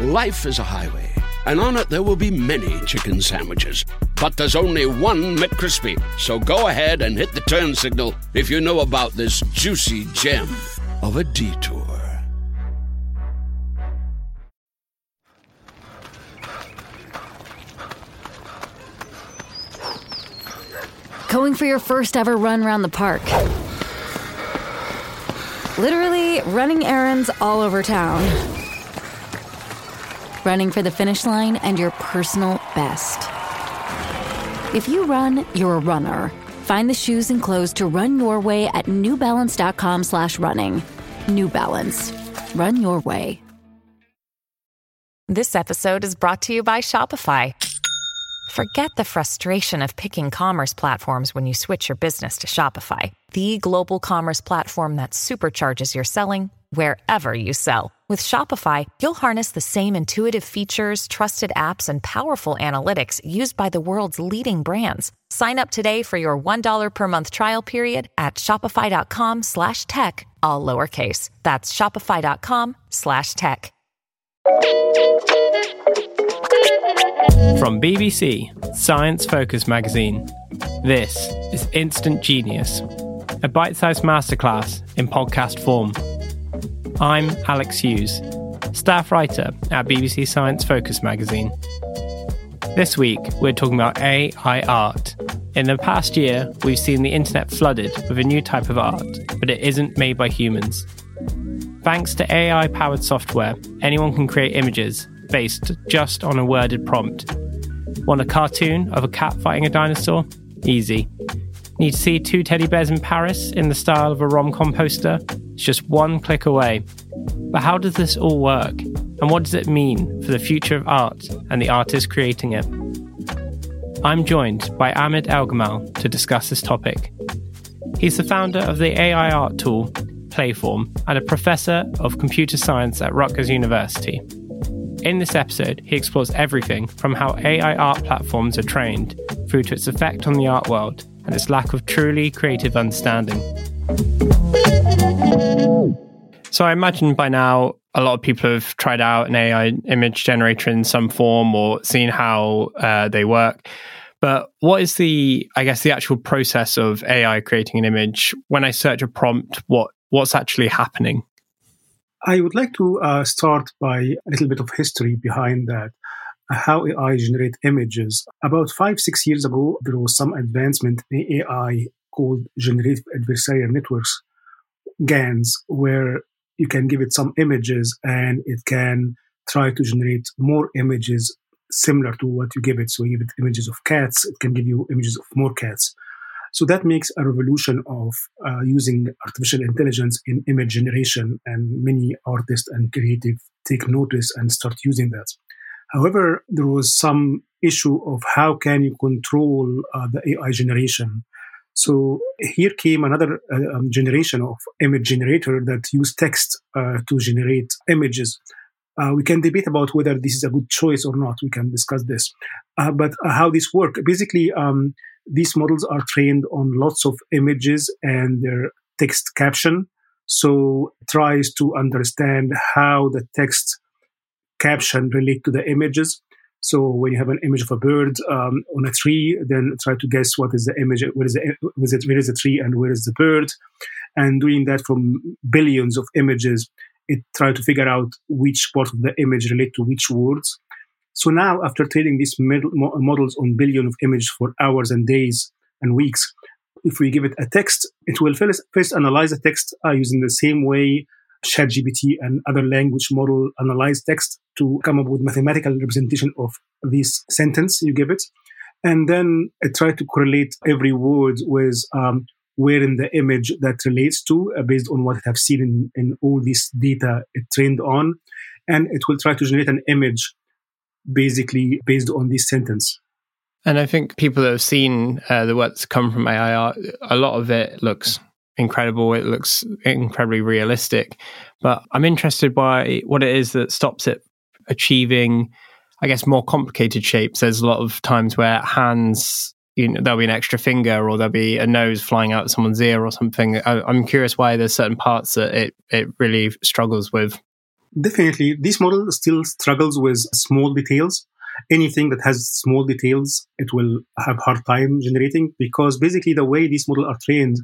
Life is a highway, and on it there will be many chicken sandwiches. But there's only one McCrispy. So go ahead and hit the turn signal if you know about this juicy gem of a detour. Going for your first ever run around the park. Literally running errands all over town. Running for the finish line and your personal best. If you run, you're a runner. Find the shoes and clothes to run your way at newbalance.com slash running. New Balance. Run your way. This episode is brought to you by Shopify. Forget the frustration of picking commerce platforms when you switch your business to Shopify, the global commerce platform that supercharges your selling wherever you sell. With Shopify, you'll harness the same intuitive features, trusted apps, and powerful analytics used by the world's leading brands. Sign up today for your $1 per month trial period at shopify.com slash tech, all lowercase. That's shopify.com slash tech. From BBC, Science Focus magazine, this is Instant Genius, a bite sized masterclass in podcast form. I'm Alex Hughes, staff writer at BBC Science Focus magazine. This week, we're talking about AI art. In the past year, we've seen the internet flooded with a new type of art, but it isn't made by humans. Thanks to AI powered software, anyone can create images based just on a worded prompt. Want a cartoon of a cat fighting a dinosaur? Easy. Need to see two teddy bears in Paris in the style of a rom com poster? It's just one click away. But how does this all work? And what does it mean for the future of art and the artists creating it? I'm joined by Ahmed Elgammal to discuss this topic. He's the founder of the AI art tool Playform and a professor of computer science at Rutgers University. In this episode, he explores everything from how AI art platforms are trained through to its effect on the art world and its lack of truly creative understanding. So, I imagine by now a lot of people have tried out an AI image generator in some form or seen how uh, they work. But what is the, I guess, the actual process of AI creating an image? When I search a prompt, what what's actually happening? I would like to uh, start by a little bit of history behind that. How AI generate images. About five, six years ago, there was some advancement in AI called generative adversarial networks, GANs, where you can give it some images and it can try to generate more images similar to what you give it. So you give it images of cats, it can give you images of more cats. So that makes a revolution of uh, using artificial intelligence in image generation, and many artists and creative take notice and start using that. However, there was some issue of how can you control uh, the AI generation. So here came another uh, um, generation of image generator that use text uh, to generate images. Uh, we can debate about whether this is a good choice or not. We can discuss this. Uh, but uh, how this work? Basically, um, these models are trained on lots of images and their text caption. So tries to understand how the text caption relate to the images. So when you have an image of a bird um, on a tree, then try to guess what is the image, where is the, where is, it, where is the tree and where is the bird. And doing that from billions of images, it try to figure out which part of the image relate to which words. So now, after training these models on billion of images for hours and days and weeks, if we give it a text, it will first, first analyze the text uh, using the same way ChatGPT and other language model analyze text to come up with mathematical representation of this sentence you give it. And then it try to correlate every word with um, where in the image that relates to uh, based on what it have seen in, in all this data it trained on. And it will try to generate an image basically based on this sentence. And I think people that have seen uh, the work that's come from AI, a lot of it looks incredible. It looks incredibly realistic. But I'm interested by what it is that stops it achieving, I guess, more complicated shapes. There's a lot of times where hands, you know, there'll be an extra finger or there'll be a nose flying out someone's ear or something. I, am curious why there's certain parts that it, it really struggles with. Definitely. This model still struggles with small details. Anything that has small details, it will have hard time generating because basically the way these models are trained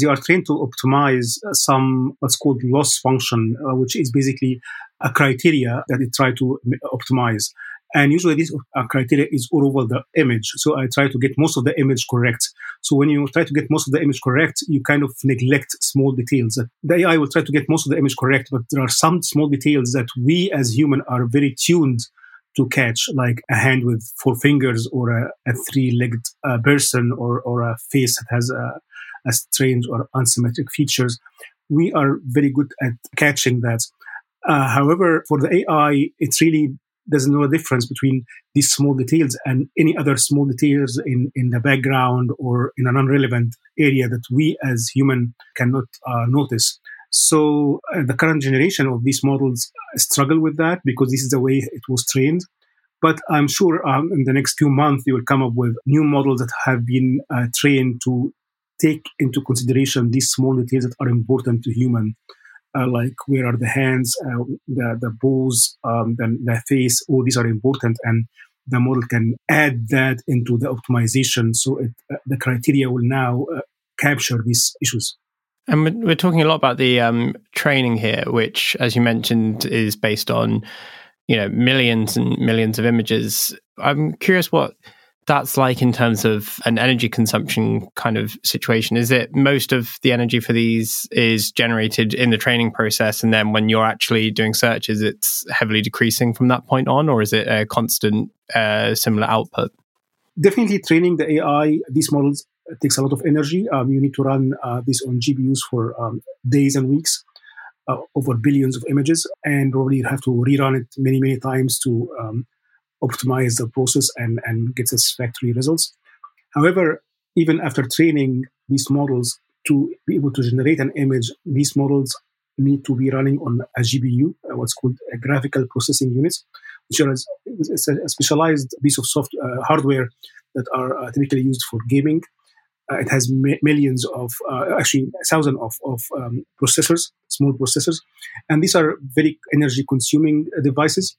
they are trained to optimize some what's called loss function, uh, which is basically a criteria that they try to optimize. And usually this uh, criteria is all over the image. So I try to get most of the image correct. So when you try to get most of the image correct, you kind of neglect small details. The AI will try to get most of the image correct, but there are some small details that we as human are very tuned to catch, like a hand with four fingers or a, a three-legged uh, person or, or a face that has a, as strange or unsymmetric features. We are very good at catching that. Uh, however, for the AI, it's really there's no difference between these small details and any other small details in, in the background or in an unrelevant area that we as human cannot uh, notice. So uh, the current generation of these models struggle with that because this is the way it was trained. But I'm sure um, in the next few months, they will come up with new models that have been uh, trained to take into consideration these small details that are important to human, uh, like where are the hands, uh, the the balls, um, the, the face. All these are important, and the model can add that into the optimization, so it, uh, the criteria will now uh, capture these issues. And we're talking a lot about the um, training here, which, as you mentioned, is based on you know millions and millions of images. I'm curious what that's like in terms of an energy consumption kind of situation? Is it most of the energy for these is generated in the training process, and then when you're actually doing searches, it's heavily decreasing from that point on, or is it a constant uh, similar output? Definitely, training the AI, these models takes a lot of energy. Um, you need to run uh, this on GPUs for um, days and weeks. Uh, over billions of images, and probably you have to rerun it many, many times to um, optimize the process and, and get satisfactory results. However, even after training these models to be able to generate an image, these models need to be running on a GPU, uh, what's called a graphical processing units, which are a specialized piece of software uh, hardware that are uh, typically used for gaming. Uh, it has millions of, uh, actually, thousands of, of um, processors, small processors, and these are very energy consuming devices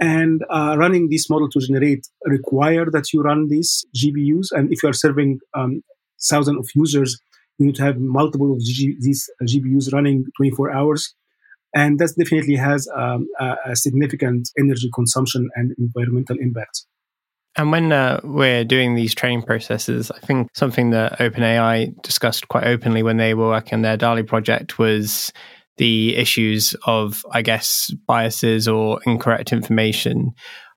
and uh, running this model to generate require that you run these GPUs. And if you are serving um, thousands of users, you need to have multiple of G- these GPUs running 24 hours. And that definitely has um, a, a, significant energy consumption and environmental impact. And when uh, we're doing these training processes, I think something that OpenAI discussed quite openly when they were working on their DALL-E project was the issues of, I guess, biases or incorrect information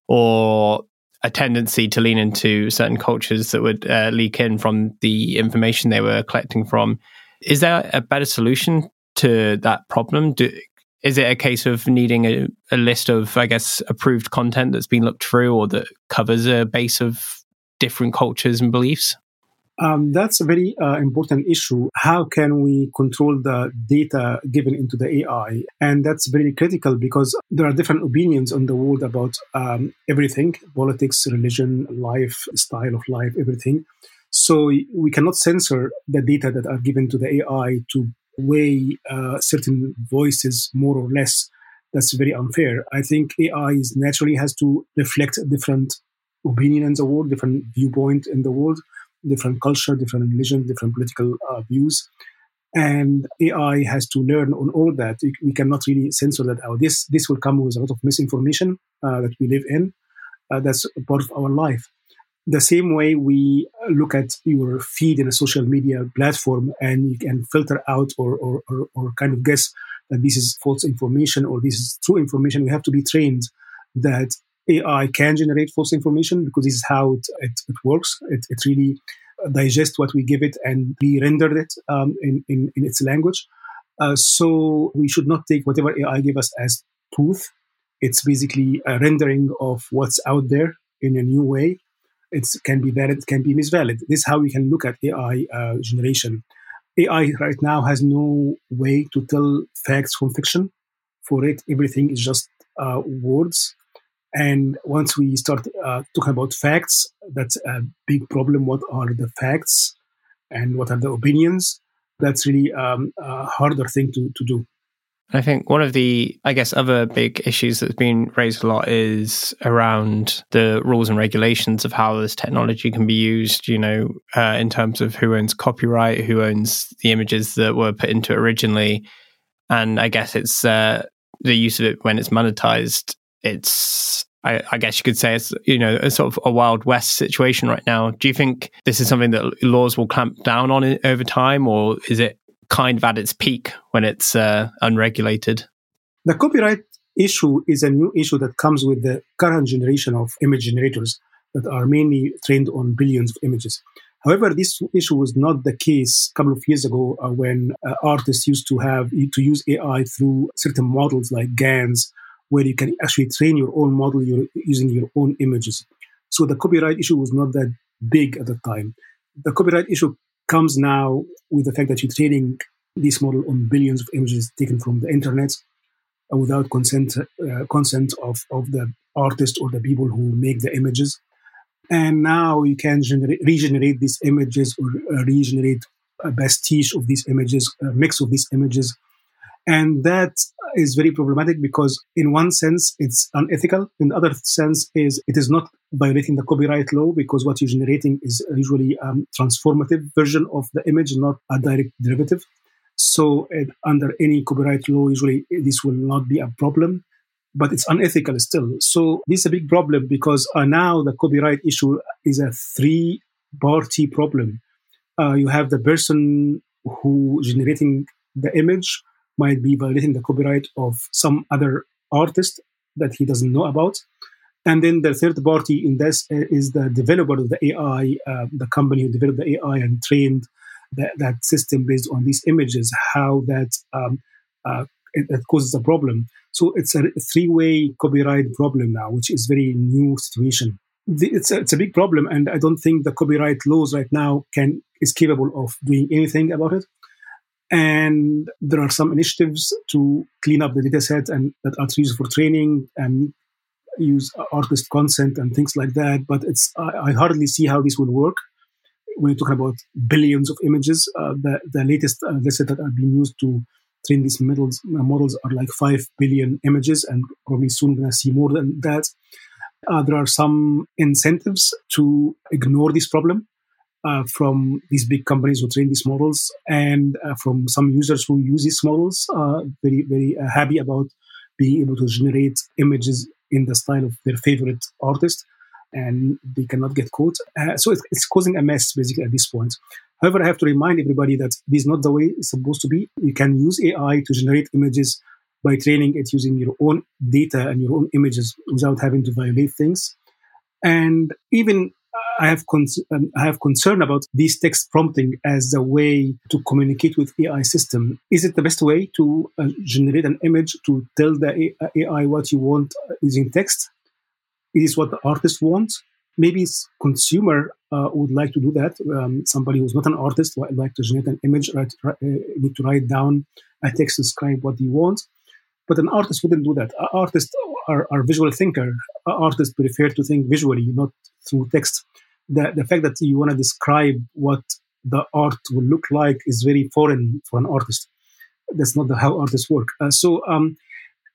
or a tendency to lean into certain cultures that would uh, leak in from the information they were collecting from. Is there a better solution to that problem? Do, is it a case of needing a, a list of, I guess, approved content that's been looked through or that covers a base of different cultures and beliefs? Um, that's a very uh, important issue. How can we control the data given into the AI? And that's very critical because there are different opinions on the world about um, everything politics, religion, life, style of life, everything. So we cannot censor the data that are given to the AI to weigh uh, certain voices more or less. That's very unfair. I think AI naturally has to reflect different opinion in the world, different viewpoint in the world different culture, different religion, different political uh, views. And AI has to learn on all that. We, cannot really censor that out. This this will come with a lot of misinformation uh, that we live in. Uh, that's part of our life. The same way we look at your feed in a social media platform and you can filter out or, or, or, or kind of guess that this is false information or this is true information, we have to be trained that AI can generate false information because this is how it, it, it works. It, it, really digests what we give it and re-rendered it um, in, in, in, its language. Uh, so we should not take whatever AI give us as truth. It's basically a rendering of what's out there in a new way. It can be valid, it can be misvalid. This is how we can look at AI uh, generation. AI right now has no way to tell facts from fiction. For it, everything is just uh, words. And once we start uh, talking about facts, that's a big problem. What are the facts and what are the opinions? That's really um, a harder thing to, to do. I think one of the, I guess, other big issues that's been raised a lot is around the rules and regulations of how this technology can be used, you know, uh, in terms of who owns copyright, who owns the images that were put into it originally. And I guess it's uh, the use of it when it's monetized. It's, I, I guess you could say it's, you know, a sort of a Wild West situation right now. Do you think this is something that laws will clamp down on over time, or is it kind of at its peak when it's uh, unregulated. The copyright issue is a new issue that comes with the current generation of image generators that are mainly trained on billions of images. However, this issue was not the case a couple of years ago uh, when uh, artists used to have to use AI through certain models like GANs, where you can actually train your own model using your own images. So the copyright issue was not that big at the time. The copyright issue comes now with the fact that you're training this model on billions of images taken from the internet uh, without consent uh, consent of, of the artist or the people who make the images. And now you can generate, regenerate these images or uh, regenerate a pastiche of these images, a mix of these images. And that is very problematic because in one sense it's unethical. In the other sense is it is not violating the copyright law because what you're generating is usually a transformative version of the image not a direct derivative. So under any copyright law usually this will not be a problem but it's unethical still. So this is a big problem because uh, now the copyright issue is a three party problem. Uh, you have the person who generating the image might be violating the copyright of some other artist that he doesn't know about. And then the third party in this uh, is the developer of the AI, uh, the company who developed the AI and trained that, that system based on these images, how that um, uh, it, it, causes a problem. So it's a three-way copyright problem now, which is very new situation. The, it's a, it's a big problem, and I don't think the copyright laws right now can is capable of doing anything about it. And there are some initiatives to clean up the data set and that are used for training and use artist consent and things like that. But it's I, I hardly see how this will work when you're talking about billions of images. Uh, the, the latest uh, data set that are being used to train these models, uh, models are like 5 billion images, and probably soon we're going to see more than that. Uh, there are some incentives to ignore this problem uh, from these big companies who train these models and uh, from some users who use these models uh, very very uh, happy about being able to generate images in the style of their favorite artist and they cannot get caught. Uh, so it's, it's, causing a mess basically at this point. However i have to remind everybody that this is not the way it's supposed to be. You can use ai to generate images by training it using your own data and your own images without having to violate things. And even I have con- um, I have concern about this text prompting as a way to communicate with AI system. Is it the best way to uh, generate an image to tell the AI what you want using text? Is what the artist wants? Maybe consumer uh, would like to do that. Um, somebody who's not an artist would like to generate an image, write, uh, need to write down a text to describe what he wants. But an artist wouldn't do that. Artists are, are visual thinker. Artists prefer to think visually, not through text the, the fact that you want to describe what the art will look like is very foreign for an artist. That's not the, how artists work. Uh, so um,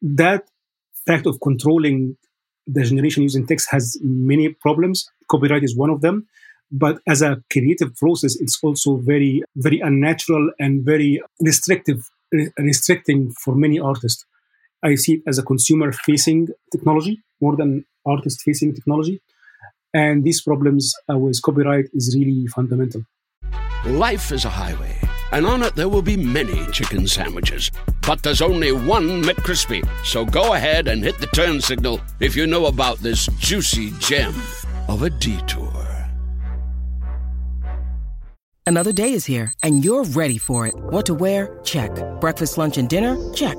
that fact of controlling the generation using text has many problems. Copyright is one of them. But as a creative process, it's also very, very unnatural and very restrictive, restricting for many artists. I see it as a consumer facing technology more than artist facing technology. And these problems uh, with copyright is really fundamental. Life is a highway, and on it there will be many chicken sandwiches. But there's only one McCrispy. So go ahead and hit the turn signal if you know about this juicy gem of a detour. Another day is here, and you're ready for it. What to wear? Check. Breakfast, lunch, and dinner? Check.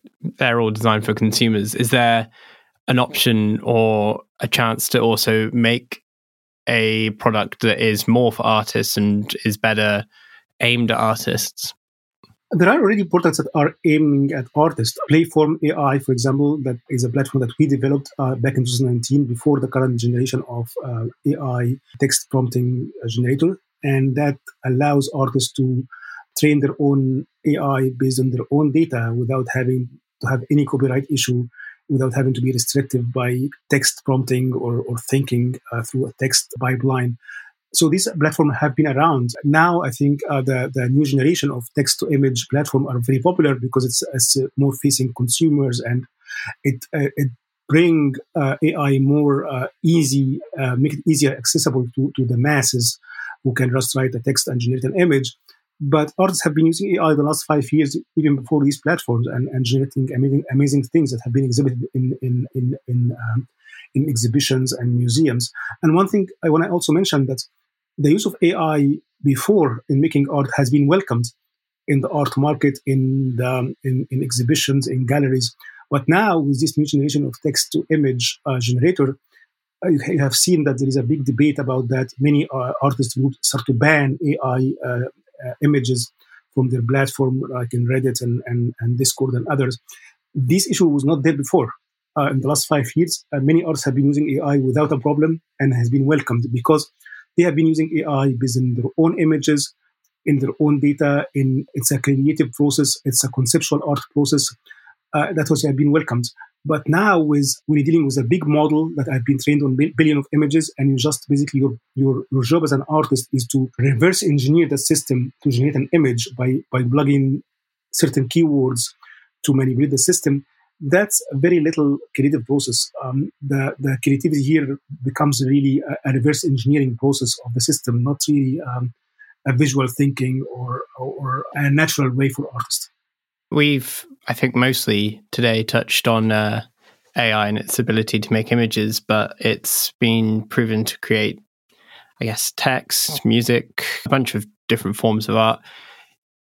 they're all designed for consumers? Is there an option or a chance to also make a product that is more for artists and is better aimed at artists? There are already products that are aiming at artists. Playform AI, for example, that is a platform that we developed uh, back in 2019 before the current generation of uh, AI text prompting generator. And that allows artists to train their own AI based on their own data without having to have any copyright issue without having to be restricted by text prompting or, or thinking uh, through a text pipeline. So these platforms have been around. Now I think uh, the, the new generation of text to image platform are very popular because it's, it's uh, more facing consumers and it, uh, it bring uh, AI more uh, easy, make it easier accessible to, to the masses who can just write a text and generate an image. But artists have been using AI the last five years, even before these platforms, and, and generating amazing, amazing things that have been exhibited in in in in, um, in exhibitions and museums. And one thing I want to also mention that the use of AI before in making art has been welcomed in the art market, in the in, in exhibitions, in galleries. But now with this new generation of text to image uh, generator, you have seen that there is a big debate about that. Many uh, artist groups start to ban AI uh, images from their platform, like in Reddit and, and, and Discord and others. This issue was not there before. Uh, in the last five years, uh, many artists have been using AI without a problem and has been welcomed because they have been using AI based on their own images, in their own data. In it's a creative process, it's a conceptual art process. Uh, that was have been welcomed. But now, with when you're dealing with a big model that I've been trained on billion of images, and you just basically your, your your job as an artist is to reverse engineer the system to generate an image by by plugging certain keywords to manipulate the system. That's a very little creative process. Um, the the creativity here becomes really a, a, reverse engineering process of the system, not really um, a visual thinking or or a natural way for artists. We've, I think, mostly today touched on uh, AI and its ability to make images, but it's been proven to create, I guess, text, music, a bunch of different forms of art.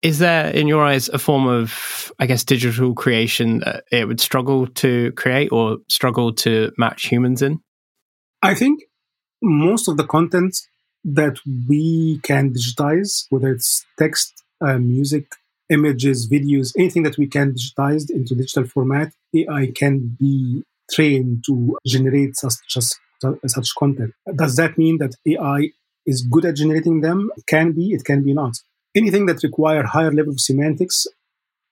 Is there, in your eyes, a form of, I guess, digital creation that it would struggle to create or struggle to match humans in? I think most of the content that we can digitize, whether it's text, uh, music, images, videos, anything that we can digitize into digital format, AI can be trained to generate such, such, such content. Does that mean that AI is good at generating them? It can be, it can be not. Anything that require higher level of semantics,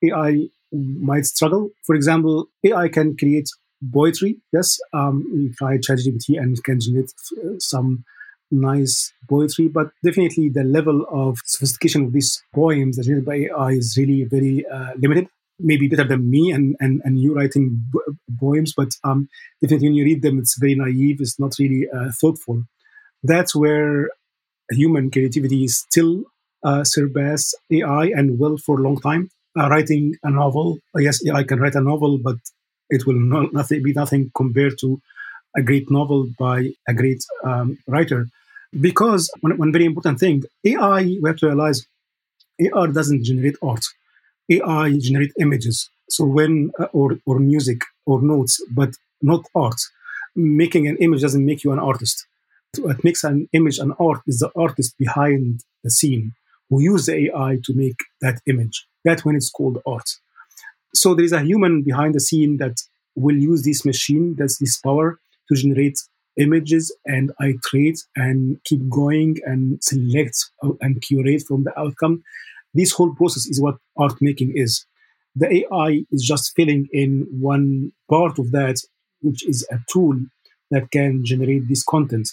AI might struggle. For example, AI can create poetry. Yes, um, we try ChatGPT and it can generate some nice poetry, but definitely the level of sophistication of these poems that generated by AI is really very uh, limited. Maybe better than me and, and, and you writing poems, but um, definitely when you read them, it's very naive. It's not really uh, thoughtful. That's where human creativity is still uh, surpass AI and will for a long time. Uh, writing a novel, yes, AI can write a novel, but it will not nothing, be nothing compared to a great novel by a great um, writer. Because one, one very important thing, AI, we have to realize AI doesn't generate art. AI generate images. So when, uh, or, or music or notes, but not art. Making an image doesn't make you an artist. What makes an image an art is the artist behind the scene who use the AI to make that image. That when it's called art. So there is a human behind the scene that will use this machine, that's this power to generate images and iterate and keep going and select and curate from the outcome. This whole process is what art making is. The AI is just filling in one part of that, which is a tool that can generate this content.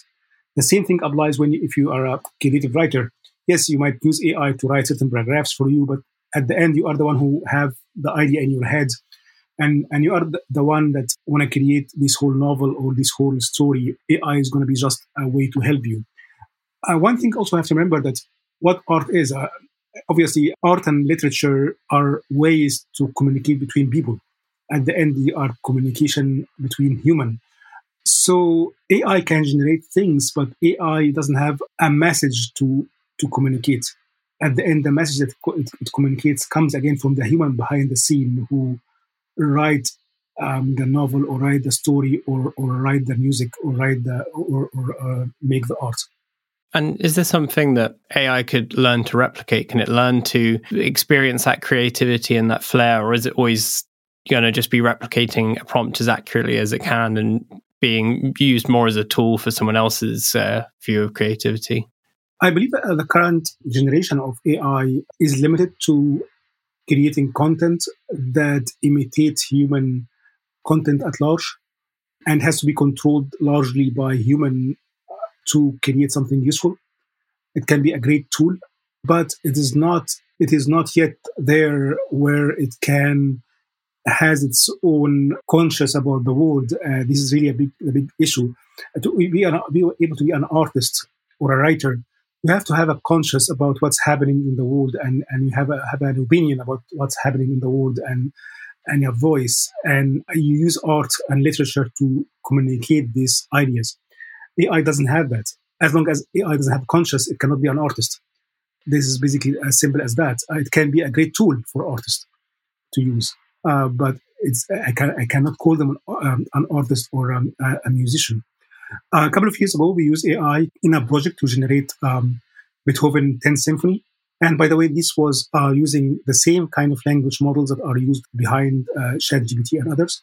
The same thing applies when if you are a creative writer. Yes, you might use AI to write certain paragraphs for you, but at the end, you are the one who have the idea in your head. And and you are the, one that want to create this whole novel or this whole story. Ai is going to be just a way to help you. Uh, one thing also I have to remember that what art is uh, obviously art and literature are ways to communicate between people. At the end they are communication between human. So ai can generate things but ai doesn't have a message to to communicate. At the end the message that it, it communicates comes again from the human behind the scene who write um, the novel or write the story or, or write the music or write the or, or uh, make the art and is there something that AI could learn to replicate? Can it learn to experience that creativity and that flair, or is it always going to just be replicating a prompt as accurately as it can and being used more as a tool for someone else's uh, view of creativity? I believe uh, the current generation of AI is limited to creating content that imitates human content at large and has to be controlled largely by human uh, to create something useful. It can be a great tool, but it is not it is not yet there where it can has its own conscious about the world. Uh, this is really a big a big issue. To be, an, be able to be an artist or a writer you have to have a conscious about what's happening in the world and, and you have, a, have an opinion about what's happening in the world and, and your voice. And you use art and literature to communicate these ideas. AI doesn't have that. As long as AI doesn't have conscious, it cannot be an artist. This is basically as simple as that. It can be a great tool for artists to use, uh, but it's I, can, I cannot call them um, an artist or um, a, a musician. A couple of years ago, we used AI in a project to generate um, Beethoven 10th Symphony. And by the way, this was uh, using the same kind of language models that are used behind uh, ChatGPT and others.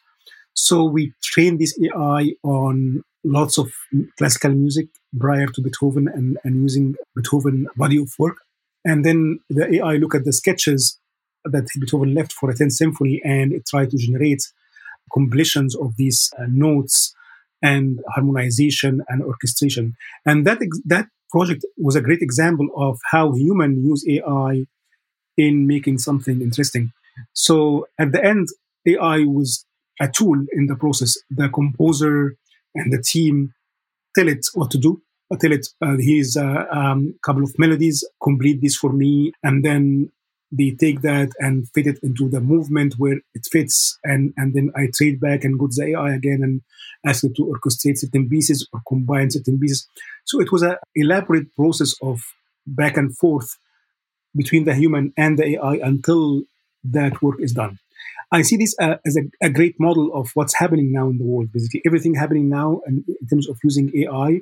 So we trained this AI on lots of classical music prior to Beethoven and, and using Beethoven body of work. And then the AI look at the sketches that Beethoven left for a 10th symphony and it tried to generate completions of these uh, notes and harmonization and orchestration. And that that project was a great example of how human use AI in making something interesting. So at the end, AI was a tool in the process. The composer and the team tell it what to do. tell it uh, here's a um, couple of melodies, complete this for me, and then they take that and fit it into the movement where it fits and and then i trade back and go to the ai again and ask it to orchestrate certain pieces or combine certain pieces. So it was an elaborate process of back and forth between the human and the ai until that work is done. I see this uh, as a, a, great model of what's happening now in the world. Basically everything happening now in, in terms of using ai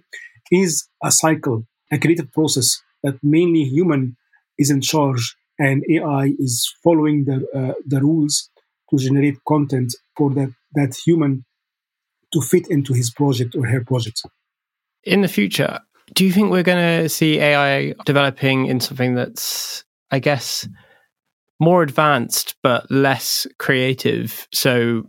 is a cycle a creative process that mainly human is in charge and AI is following the uh, the rules to generate content for that that human to fit into his project or her project. In the future, do you think we're going to see AI developing in something that's, I guess, more advanced but less creative? So,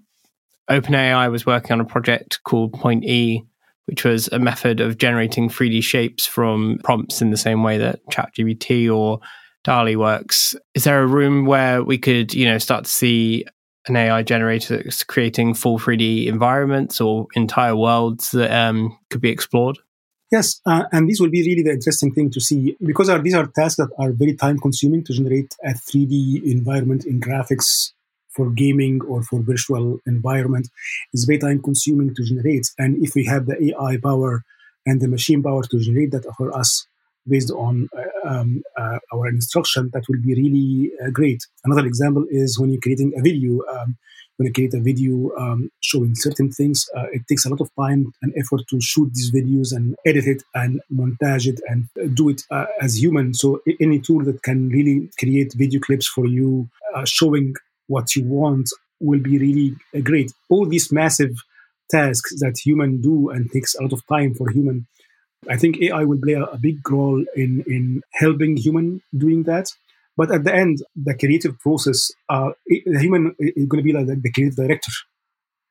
OpenAI was working on a project called Point E, which was a method of generating 3D shapes from prompts in the same way that ChatGPT or DALL-E works. Is there a room where we could, you know, start to see an AI generator that's creating full 3D environments or entire worlds that um, could be explored? Yes, uh, and this will be really the interesting thing to see because our, these are tasks that are very time consuming to generate a 3D environment in graphics for gaming or for virtual environment. It's very time consuming to generate. And if we have the AI power and the machine power to generate that for us, based on uh, um, uh, our instruction, that will be really uh, great. Another example is when you're creating a video. Um, when you create a video um, showing certain things, uh, it takes a lot of time and effort to shoot these videos and edit it and montage it and do it uh, as human. So any tool that can really create video clips for you, uh, showing what you want, will be really great. All these massive tasks that human do and takes a lot of time for human I think AI will play a, a big role in, in helping human doing that. But at the end, the creative process, uh, the human is going to be like the, the creative director,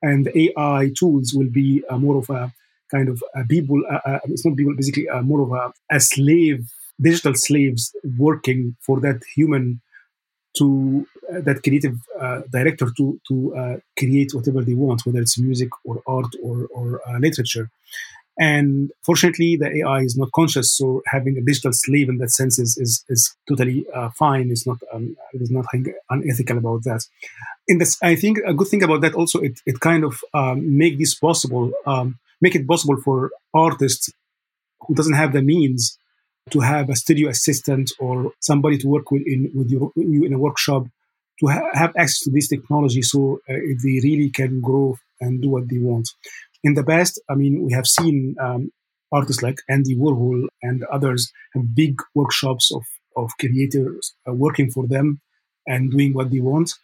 and the AI tools will be uh, more of a kind of a people. Uh, uh, it's not people, basically uh, more of a, a slave, digital slaves working for that human to uh, that creative director to to create whatever they want, whether it's music or art or or literature. And fortunately, the AI is not conscious, so having a digital slave in that sense is is, is totally uh, fine. It's not um, there's nothing unethical about that. In this, I think a good thing about that also it it kind of um, make this possible, um, make it possible for artists who doesn't have the means to have a studio assistant or somebody to work with in with you, you in a workshop to ha- have access to this technology so uh, they really can grow and do what they want. In the past, I mean, we have seen um, artists like Andy Warhol and others have big workshops of, of creators uh, working for them and doing what they want.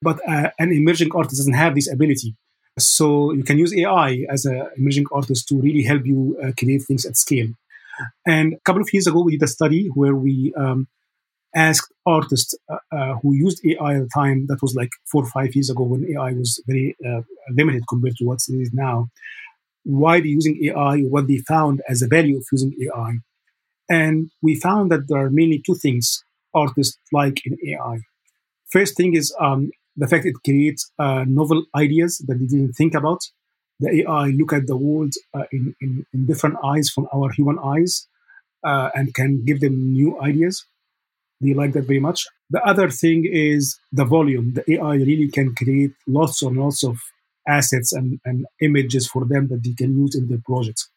But uh, an emerging artist doesn't have this ability. So you can use AI as an emerging artist to really help you uh, create things at scale. And a couple of years ago, we did a study where we um, asked artists uh, uh, who used AI at the time, that was like four or five years ago when AI was very uh, limited compared to what it is now, why they're using AI, what they found as a value of using AI. And we found that there are mainly two things artists like in AI. First thing is um, the fact it creates uh, novel ideas that they didn't think about. The AI look at the world uh, in, in, in, different eyes from our human eyes uh, and can give them new ideas. They like that very much. The other thing is the volume. The AI really can create lots and lots of assets and, and images for them that they can use in their projects.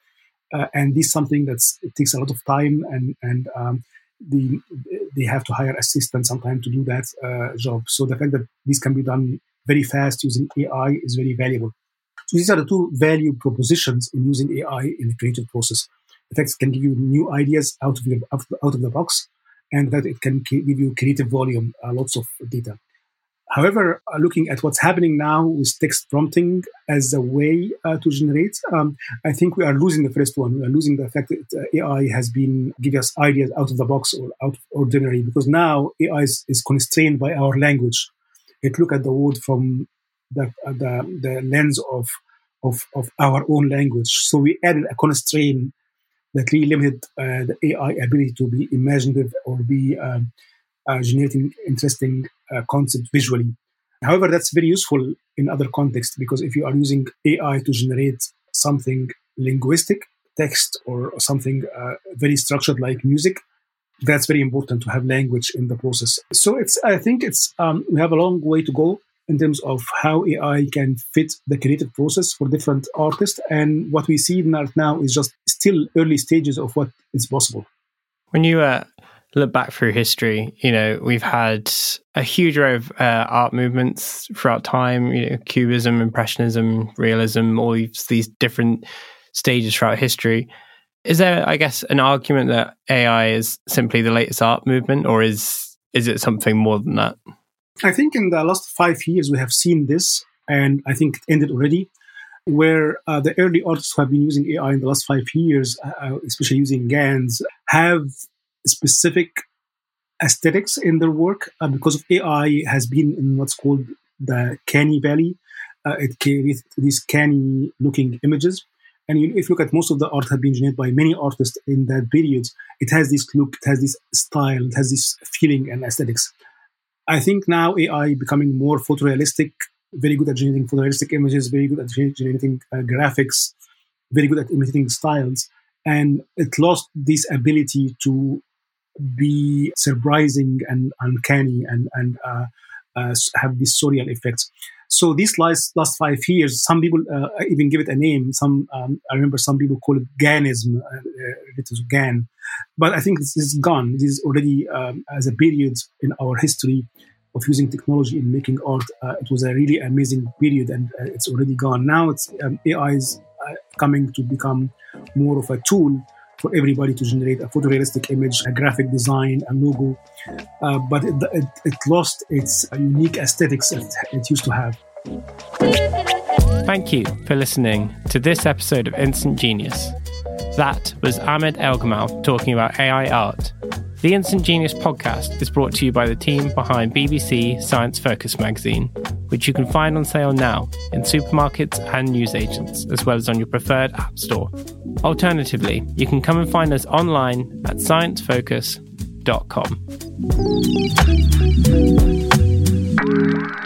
Uh, and this is something that takes a lot of time and, and um, the, they have to hire assistants sometimes to do that uh, job. So the fact that this can be done very fast using AI is very valuable. So these are the two value propositions in using AI in the creative process. The fact it can give you new ideas out of the, out of the box, and that it can give you creative volume, uh, lots of data. However, uh, looking at what's happening now with text prompting as a way uh, to generate, um, I think we are losing the first one. We are losing the fact that uh, AI has been giving us ideas out of the box or out of ordinary because now AI is, is constrained by our language. It look at the world from the, uh, the, the lens of, of, of our own language. So we added a constraint that really limited uh, the AI ability to be imaginative or be um, uh, generating interesting uh, concepts visually. However, that's very useful in other contexts because if you are using AI to generate something linguistic, text, or something very structured like music, that's very important to have language in the process. So it's, I think it's, um, we have a long way to go in terms of how AI can fit the creative process for different artists. And what we see now is just still early stages of what is possible. When you uh, look back through history, you know, we've had a huge array of uh, art movements throughout time, you know, Cubism, Impressionism, Realism, all these different stages throughout history. Is there, I guess, an argument that AI is simply the latest art movement, or is is it something more than that? I think in the last five years we have seen this, and I think it ended already, where uh, the early artists who have been using AI in the last five years, uh, especially using GANs, have specific aesthetics in their work uh, because of AI has been in what's called the canny valley. Uh, it creates these canny looking images. And if you look at most of the art have been generated by many artists in that period, it has this look, it has this style, it has this feeling and aesthetics. I think now AI becoming more photorealistic, very good at generating photorealistic images, very good at generating uh, graphics, very good at imitating styles. And it lost this ability to be surprising and uncanny and, and uh, uh, have these surreal effects. So these last last five years, some people uh, even give it a name. Some um, I remember some people call it Ganism, uh, it is Gan, but I think this is gone. This is already um, as a period in our history of using technology in making art. Uh, it was a really amazing period, and uh, it's already gone. Now it's um, AI is uh, coming to become more of a tool for everybody to generate a photorealistic image, a graphic design, a logo. Uh, but it, it, it, lost its unique aesthetics it, it used to have. Thank you for listening to this episode of Instant Genius. That was Ahmed Elgammal talking about AI art. The Instant Genius podcast is brought to you by the team behind BBC Science Focus magazine, which you can find on sale now in supermarkets and newsagents, as well as on your preferred app store. Alternatively, you can come and find us online at www.thebrandingcoach.com.